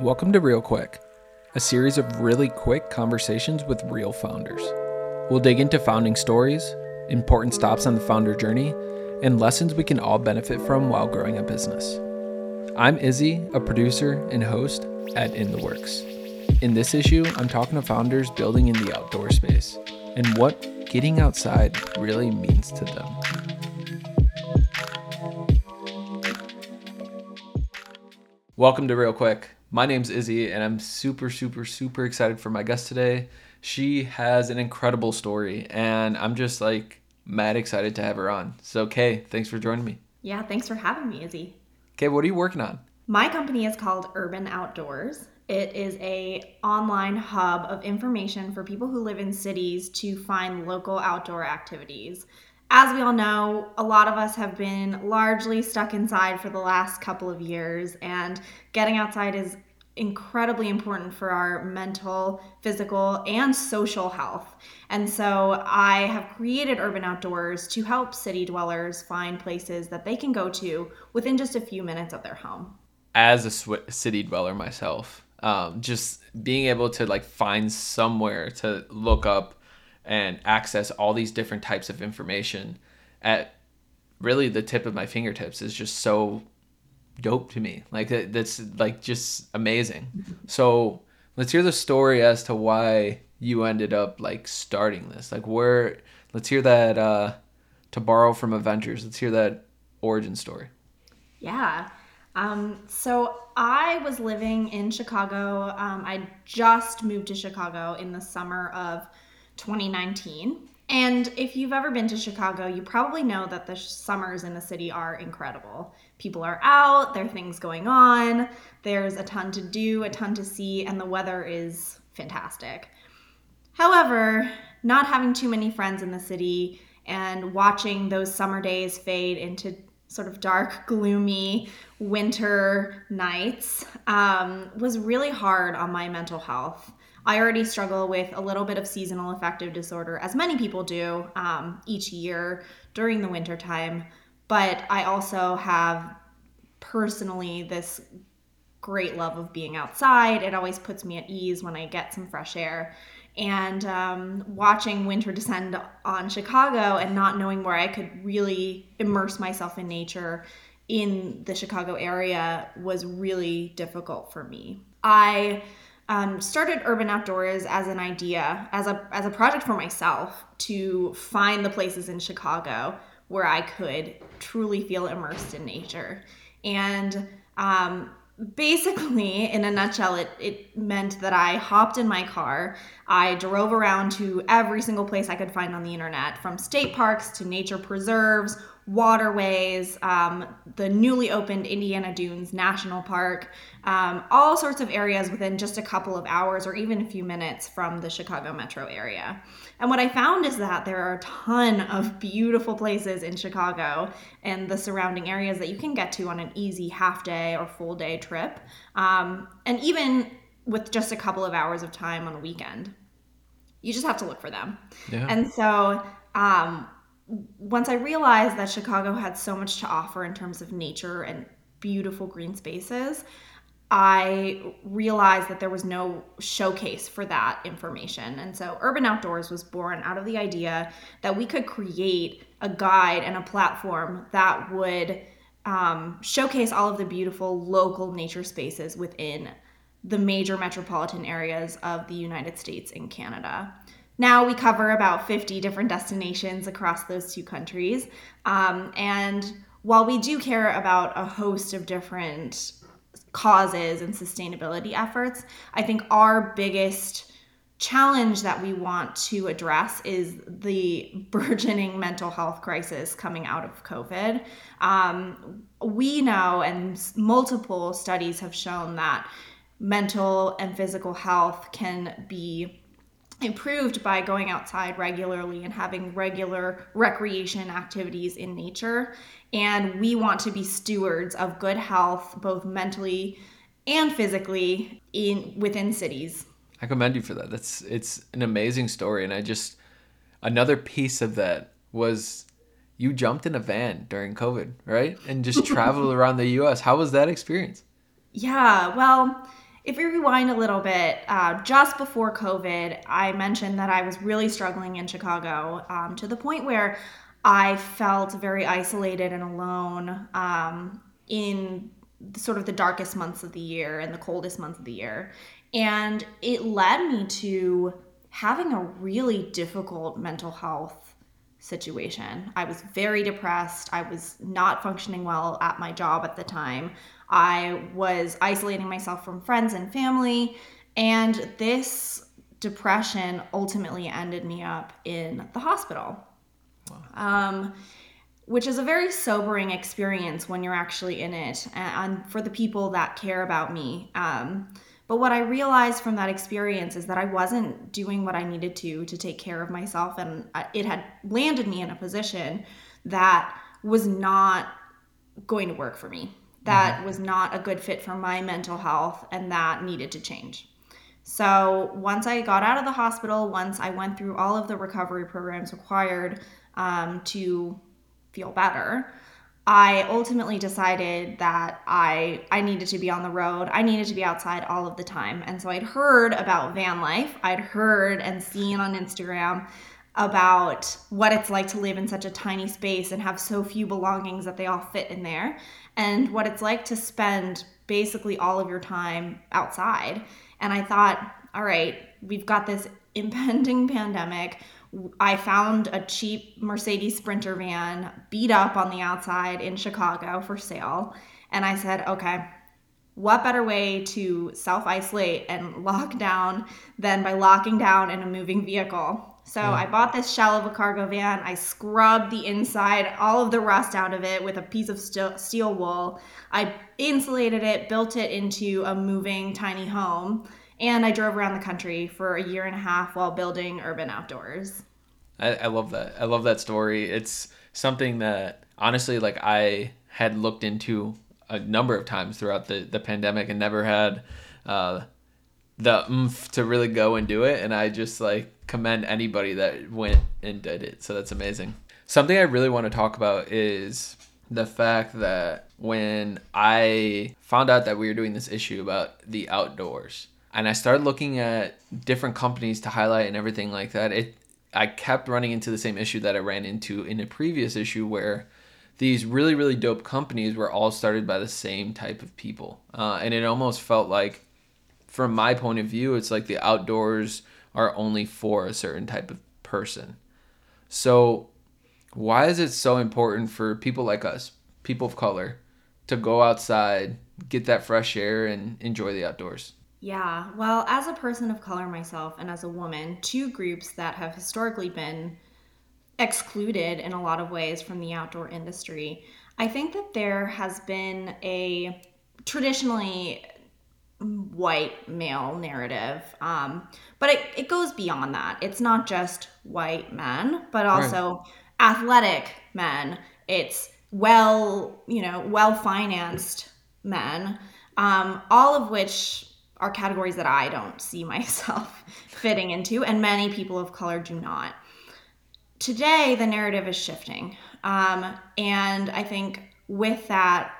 Welcome to Real Quick, a series of really quick conversations with real founders. We'll dig into founding stories, important stops on the founder journey, and lessons we can all benefit from while growing a business. I'm Izzy, a producer and host at In the Works. In this issue, I'm talking to founders building in the outdoor space and what getting outside really means to them. Welcome to Real Quick. My name's Izzy, and I'm super, super, super excited for my guest today. She has an incredible story, and I'm just like mad excited to have her on. So, Kay, thanks for joining me. Yeah, thanks for having me, Izzy. Kay, what are you working on? My company is called Urban Outdoors. It is a online hub of information for people who live in cities to find local outdoor activities as we all know, a lot of us have been largely stuck inside for the last couple of years, and getting outside is incredibly important for our mental, physical, and social health. And so I have created Urban Outdoors to help city dwellers find places that they can go to within just a few minutes of their home. As a sw- city dweller myself, um, just being able to like find somewhere to look up and access all these different types of information at really the tip of my fingertips is just so dope to me. Like that's like just amazing. So let's hear the story as to why you ended up like starting this. Like where let's hear that uh to borrow from Avengers. Let's hear that origin story. Yeah. Um, so I was living in Chicago. Um, I just moved to Chicago in the summer of 2019. And if you've ever been to Chicago, you probably know that the summers in the city are incredible. People are out, there are things going on, there's a ton to do, a ton to see, and the weather is fantastic. However, not having too many friends in the city and watching those summer days fade into sort of dark, gloomy winter nights um, was really hard on my mental health. I already struggle with a little bit of seasonal affective disorder, as many people do um, each year during the winter time. But I also have personally this great love of being outside. It always puts me at ease when I get some fresh air. And um, watching winter descend on Chicago and not knowing where I could really immerse myself in nature in the Chicago area was really difficult for me. I um, started Urban Outdoors as an idea, as a as a project for myself to find the places in Chicago where I could truly feel immersed in nature. And um, basically, in a nutshell, it, it meant that I hopped in my car. I drove around to every single place I could find on the internet, from state parks to nature preserves, waterways, um, the newly opened Indiana Dunes National Park, um, all sorts of areas within just a couple of hours or even a few minutes from the Chicago metro area. And what I found is that there are a ton of beautiful places in Chicago and the surrounding areas that you can get to on an easy half day or full day trip, um, and even with just a couple of hours of time on a weekend. You just have to look for them. Yeah. And so, um, once I realized that Chicago had so much to offer in terms of nature and beautiful green spaces, I realized that there was no showcase for that information. And so Urban Outdoors was born out of the idea that we could create a guide and a platform that would um, showcase all of the beautiful local nature spaces within the major metropolitan areas of the United States and Canada. Now we cover about 50 different destinations across those two countries. Um, and while we do care about a host of different causes and sustainability efforts, I think our biggest challenge that we want to address is the burgeoning mental health crisis coming out of COVID. Um, we know, and multiple studies have shown that mental and physical health can be improved by going outside regularly and having regular recreation activities in nature. And we want to be stewards of good health, both mentally and physically, in within cities. I commend you for that. That's it's an amazing story, and I just another piece of that was you jumped in a van during COVID, right? And just traveled around the U.S. How was that experience? Yeah, well if we rewind a little bit, uh, just before COVID, I mentioned that I was really struggling in Chicago um, to the point where I felt very isolated and alone um, in sort of the darkest months of the year and the coldest months of the year. And it led me to having a really difficult mental health situation. I was very depressed. I was not functioning well at my job at the time. I was isolating myself from friends and family. And this depression ultimately ended me up in the hospital. Wow. Um, which is a very sobering experience when you're actually in it and for the people that care about me. Um, but what I realized from that experience is that I wasn't doing what I needed to to take care of myself, and it had landed me in a position that was not going to work for me that mm-hmm. was not a good fit for my mental health and that needed to change. So once I got out of the hospital, once I went through all of the recovery programs required um, to feel better, I ultimately decided that I I needed to be on the road. I needed to be outside all of the time. And so I'd heard about van life. I'd heard and seen on Instagram about what it's like to live in such a tiny space and have so few belongings that they all fit in there and what it's like to spend basically all of your time outside. And I thought, all right, we've got this impending pandemic. I found a cheap Mercedes Sprinter van beat up on the outside in Chicago for sale. And I said, okay, what better way to self isolate and lock down than by locking down in a moving vehicle? So yeah. I bought this shell of a cargo van. I scrubbed the inside, all of the rust out of it with a piece of steel wool. I insulated it, built it into a moving tiny home, and I drove around the country for a year and a half while building urban outdoors. I, I love that. I love that story. It's something that honestly, like I had looked into a number of times throughout the, the pandemic and never had uh, the oomph to really go and do it. And I just like commend anybody that went and did it. So that's amazing. Something I really want to talk about is the fact that when I found out that we were doing this issue about the outdoors and I started looking at different companies to highlight and everything like that, it I kept running into the same issue that I ran into in a previous issue where these really really dope companies were all started by the same type of people, uh, and it almost felt like, from my point of view, it's like the outdoors are only for a certain type of person. So, why is it so important for people like us, people of color, to go outside, get that fresh air, and enjoy the outdoors? Yeah, well, as a person of color myself and as a woman, two groups that have historically been excluded in a lot of ways from the outdoor industry, I think that there has been a traditionally white male narrative. Um, but it, it goes beyond that. It's not just white men, but also right. athletic men. It's well, you know, well financed men, um, all of which are categories that I don't see myself fitting into, and many people of color do not. Today, the narrative is shifting. Um, and I think with that,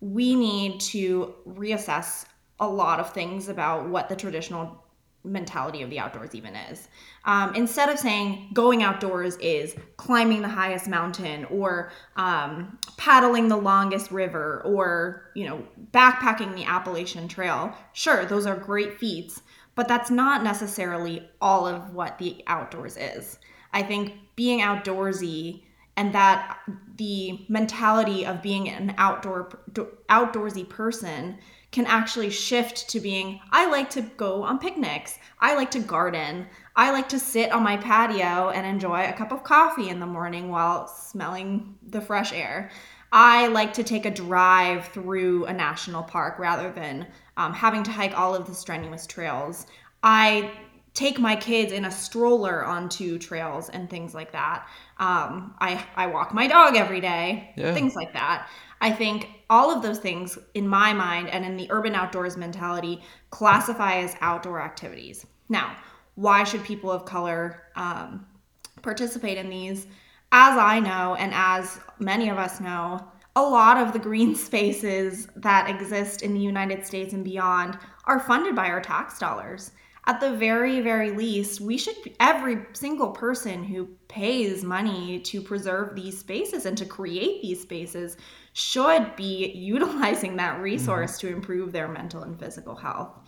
we need to reassess a lot of things about what the traditional mentality of the outdoors even is. Um, instead of saying going outdoors is climbing the highest mountain or um, paddling the longest river or you know backpacking the Appalachian Trail, sure those are great feats, but that's not necessarily all of what the outdoors is. I think being outdoorsy and that the mentality of being an outdoor outdoorsy person can actually shift to being I like to go on picnics. I like to garden. I like to sit on my patio and enjoy a cup of coffee in the morning while smelling the fresh air. I like to take a drive through a national park rather than um, having to hike all of the strenuous trails. I take my kids in a stroller onto trails and things like that. Um, I, I walk my dog every day, yeah. things like that. I think all of those things, in my mind and in the urban outdoors mentality, classify as outdoor activities. Now, why should people of color um, participate in these? As I know, and as many of us know, a lot of the green spaces that exist in the United States and beyond are funded by our tax dollars. At the very, very least, we should, every single person who pays money to preserve these spaces and to create these spaces should be utilizing that resource mm-hmm. to improve their mental and physical health.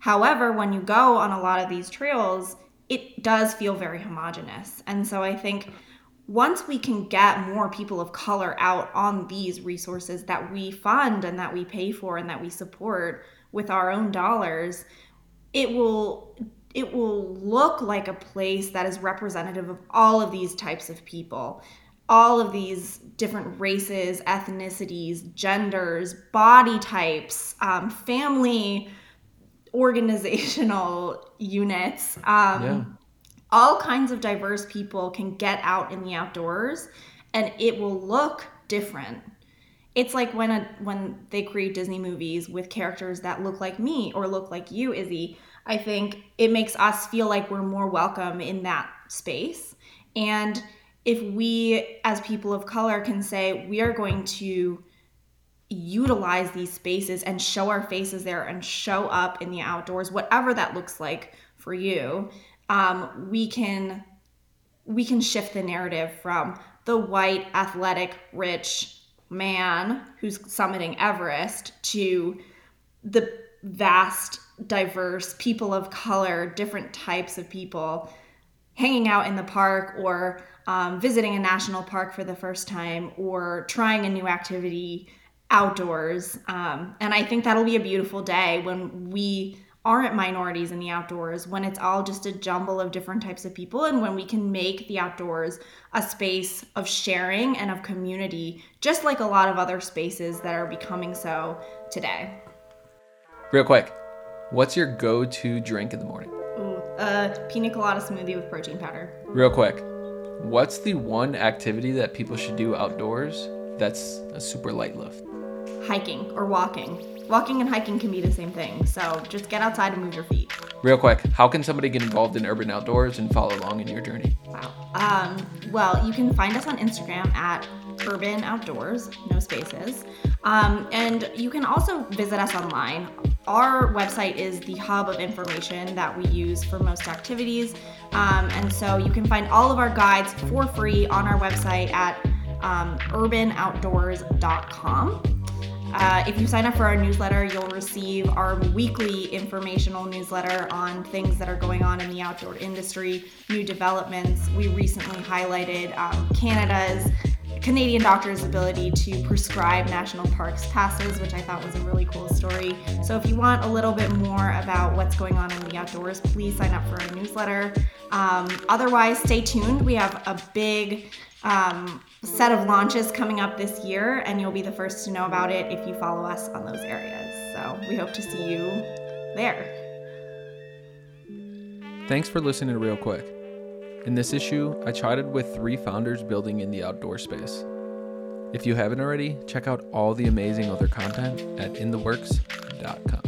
However, when you go on a lot of these trails, it does feel very homogenous. And so I think once we can get more people of color out on these resources that we fund and that we pay for and that we support with our own dollars, it will it will look like a place that is representative of all of these types of people all of these different races ethnicities genders body types um, family organizational units um, yeah. all kinds of diverse people can get out in the outdoors and it will look different it's like when a when they create disney movies with characters that look like me or look like you izzy i think it makes us feel like we're more welcome in that space. And if we as people of color can say we are going to utilize these spaces and show our faces there and show up in the outdoors whatever that looks like for you um, we can we can shift the narrative from the white, athletic, rich man who's summiting Everest to the vast, diverse people of color, different types of people hanging out in the park or um, visiting a national park for the first time or trying a new activity outdoors. Um, and I think that'll be a beautiful day when we aren't minorities in the outdoors, when it's all just a jumble of different types of people, and when we can make the outdoors a space of sharing and of community, just like a lot of other spaces that are becoming so today. Real quick, what's your go to drink in the morning? Ooh, a pina colada smoothie with protein powder. Real quick, what's the one activity that people should do outdoors that's a super light lift? Hiking or walking walking and hiking can be the same thing. So just get outside and move your feet. Real quick, how can somebody get involved in urban outdoors and follow along in your journey? Wow. Um, well, you can find us on Instagram at urban outdoors, no spaces. Um, and you can also visit us online. Our website is the hub of information that we use for most activities. Um, and so you can find all of our guides for free on our website at um, urbanoutdoors.com. Uh, if you sign up for our newsletter, you'll receive our weekly informational newsletter on things that are going on in the outdoor industry, new developments. We recently highlighted um, Canada's Canadian doctors' ability to prescribe national parks passes, which I thought was a really cool story. So, if you want a little bit more about what's going on in the outdoors, please sign up for our newsletter. Um, otherwise, stay tuned. We have a big um, set of launches coming up this year, and you'll be the first to know about it if you follow us on those areas. So we hope to see you there. Thanks for listening Real Quick. In this issue, I chatted with three founders building in the outdoor space. If you haven't already, check out all the amazing other content at intheworks.com.